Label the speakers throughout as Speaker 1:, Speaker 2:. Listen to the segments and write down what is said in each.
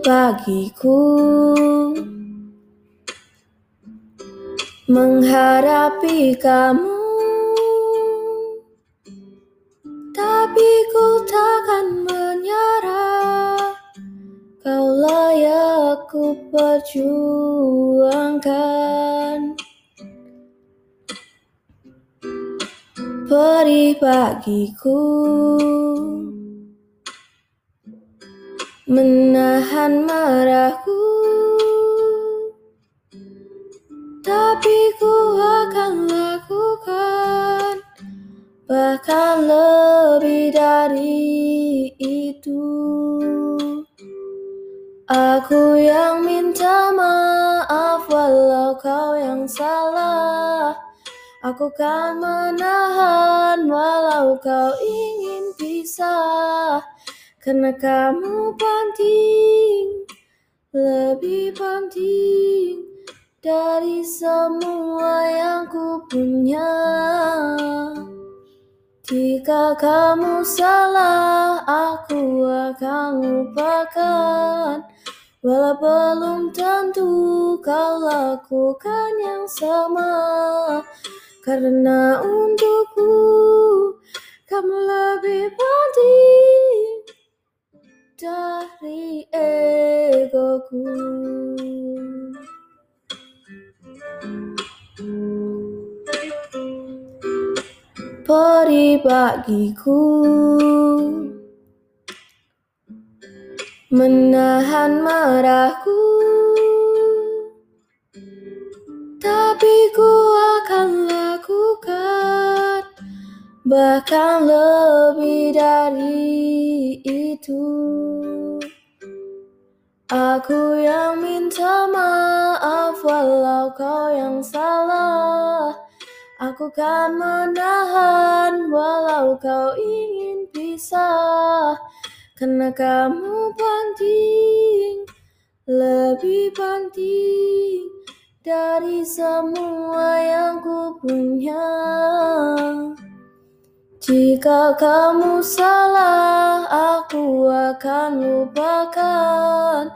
Speaker 1: bagiku menghadapi kamu, tapi ku takkan menyerah. Kau layak ku perjuangkan. Perih bagiku menahan marahku. Tapi ku akan lakukan Bahkan lebih dari itu. Aku yang minta maaf walau kau yang salah. Aku kan menahan walau kau ingin pisah karena kamu penting, lebih penting dari semua yang ku punya. Jika kamu salah, aku akan lupakan. Walau belum tentu kau lakukan yang sama Karena untukku kamu lebih penting dari egoku. Peri bagiku. Menahan marahku. Tapi ku akan Bahkan lebih dari itu. Aku yang minta maaf walau kau yang salah. Aku kan menahan walau kau ingin pisah. Karena kamu penting, lebih penting Dari semua yang ku punya jika kamu salah, aku akan lupakan.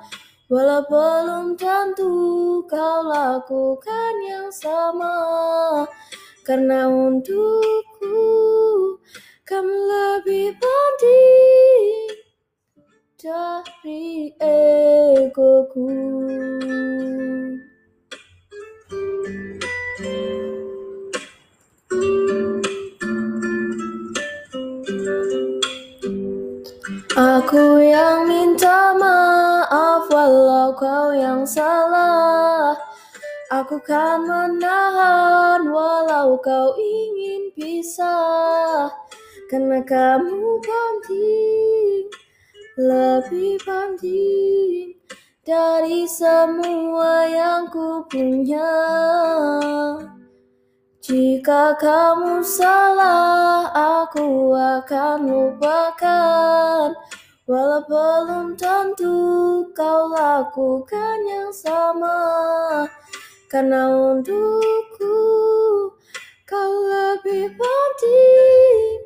Speaker 1: Walau belum tentu kau lakukan yang sama. Karena untukku, kamu lebih penting dari egoku. Aku yang minta maaf walau kau yang salah. Aku kan menahan walau kau ingin pisah. Karena kamu penting, lebih penting Dari semua yang ku punya jika kamu salah, aku akan lupakan. Walau belum tentu kau lakukan yang sama. Karena untukku, kau lebih penting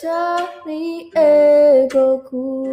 Speaker 1: dari egoku.